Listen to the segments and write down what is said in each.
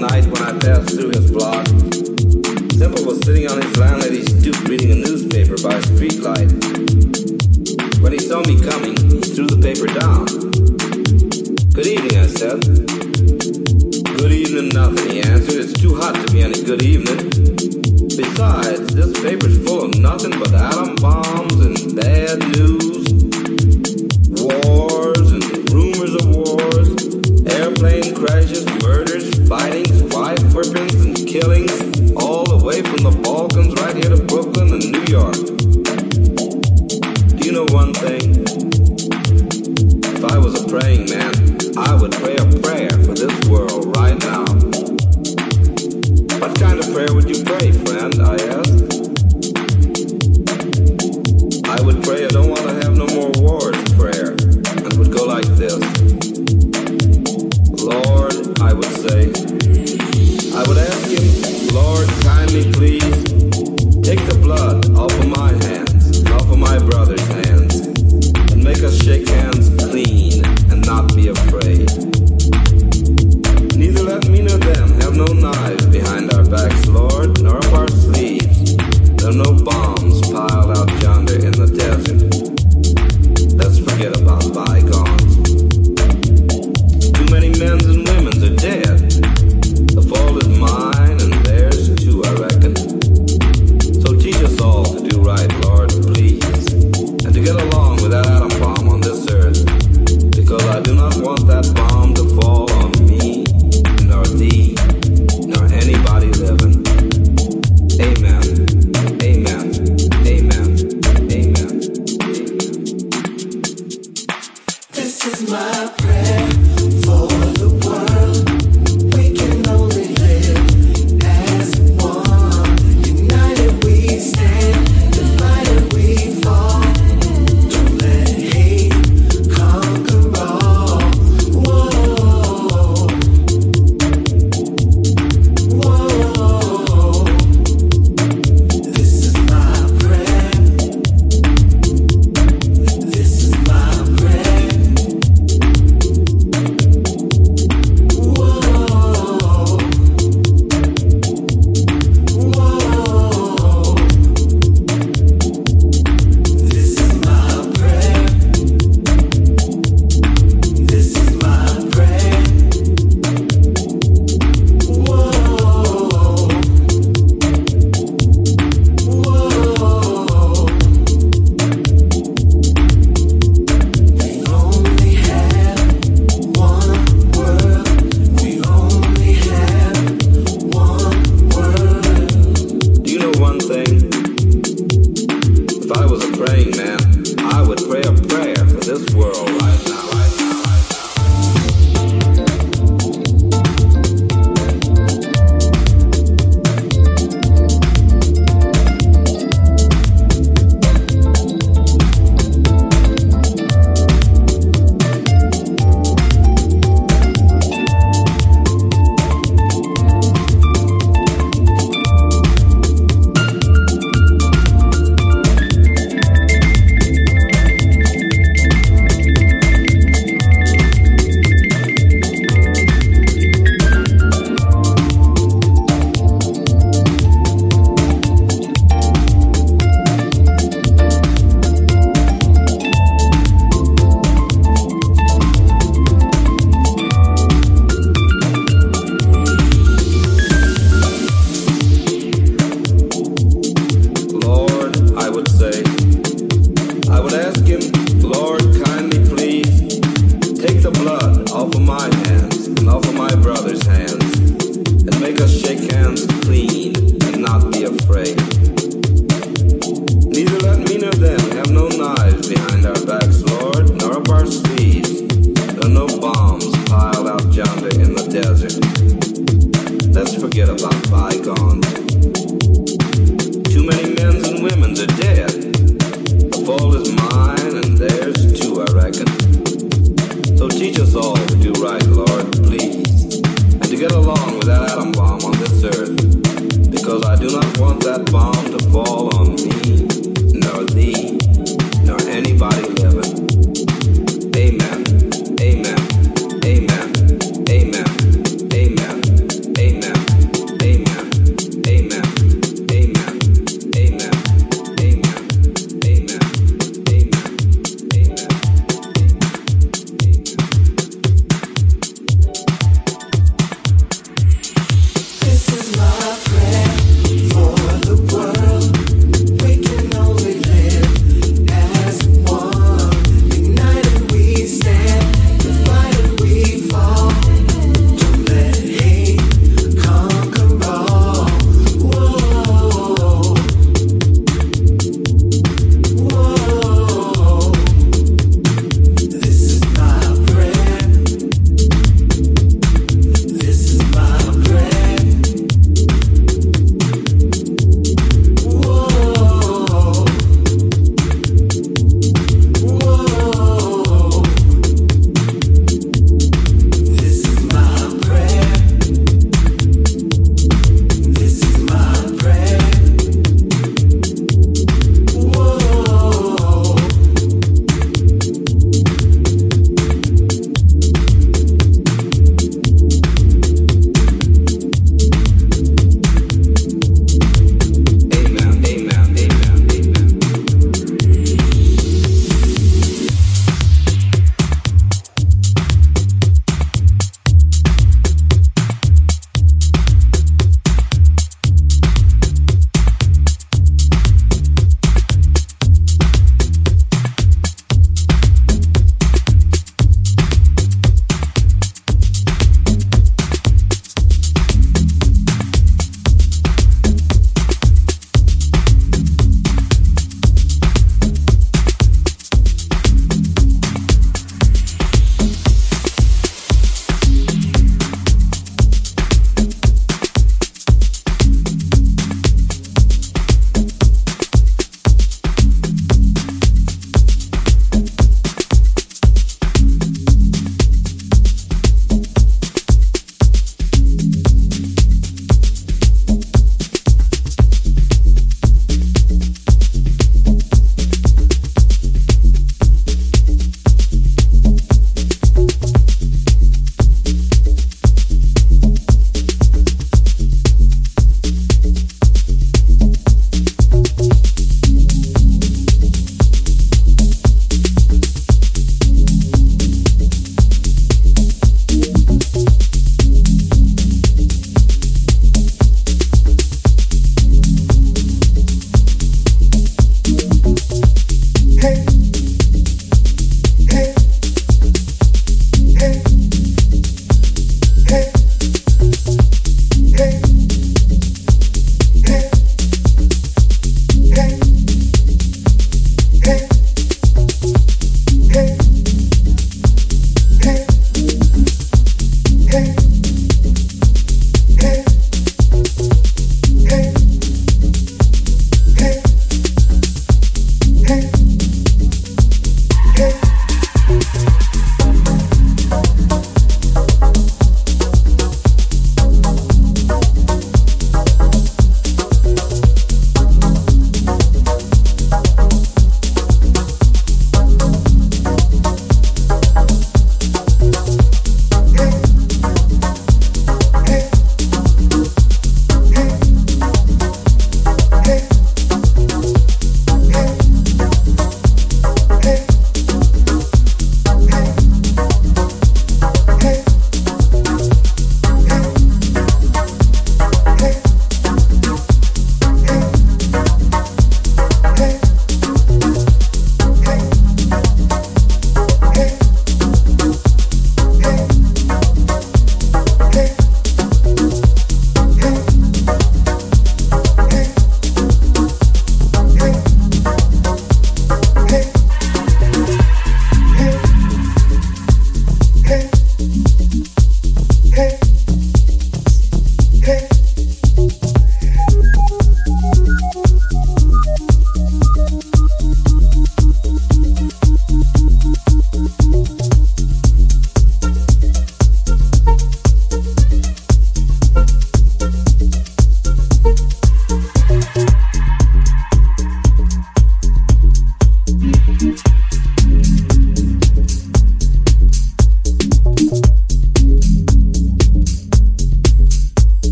night when I passed through his block, Simple was sitting on his landlady's stoop reading a newspaper by a streetlight. When he saw me coming, he threw the paper down. Good evening, I said. Good evening, nothing, he answered. It's too hot to be any good evening. Besides, this paper's full of nothing but atom bombs and bad news, wars and rumors of wars, airplane crashes, murders whippings and killings, all the way from the Balkans right here to Brooklyn and New York. Do you know one thing? If I was a praying man,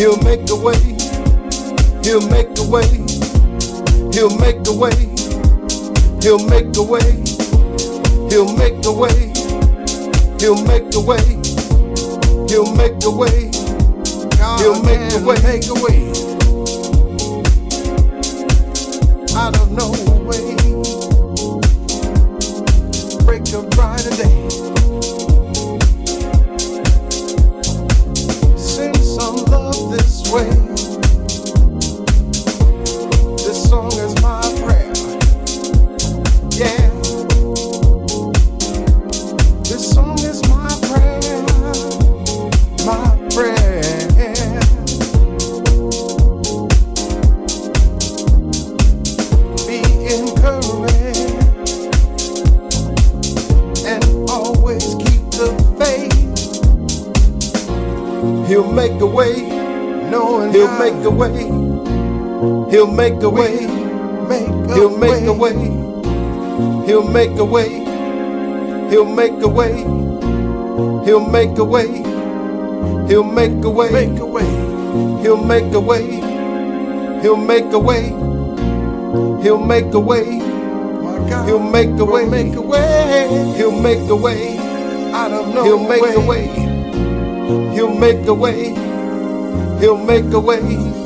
He'll make the way. He'll make the way. He'll make the way. He'll make the way. He'll make the way. He'll make the way. He'll make the way. He'll make the way. Make the way. Out of no way. Break a brighter day. He'll make a way. He'll make a way. He'll make a way. He'll make a way. He'll make a way. He'll make a way. Make a way. He'll make a way. He'll make a way. He'll make a way. He'll make a way. Make a way. He'll make a way. I don't know. He'll make a way. He'll make a way. He'll make a way.